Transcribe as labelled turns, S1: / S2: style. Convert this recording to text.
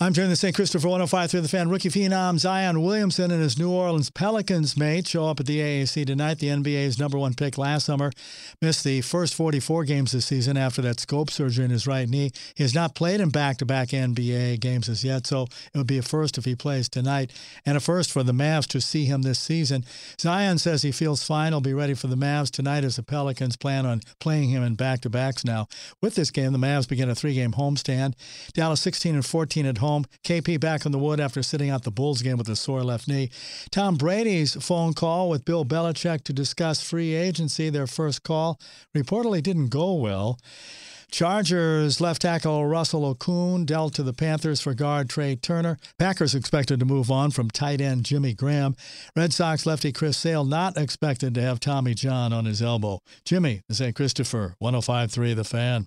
S1: I'm Jerry the St. Christopher 105 through the fan. Rookie phenom Zion Williamson and his New Orleans Pelicans mate show up at the AAC tonight. The NBA's number one pick last summer missed the first 44 games this season after that scope surgery in his right knee. He has not played in back to back NBA games as yet, so it would be a first if he plays tonight, and a first for the Mavs to see him this season. Zion says he feels fine. He'll be ready for the Mavs tonight as the Pelicans plan on playing him in back to backs now. With this game, the Mavs begin a three game homestand. Dallas 16 and 14 at home home. KP back on the wood after sitting out the Bulls game with a sore left knee. Tom Brady's phone call with Bill Belichick to discuss free agency, their first call, reportedly didn't go well. Chargers left tackle Russell Okung dealt to the Panthers for guard Trai Turner. Packers expected to move on from tight end Jimmy Graham. Red Sox lefty Chris Sale not expected to have Tommy John on his elbow. Jimmy, St. Christopher, 105.3 The Fan.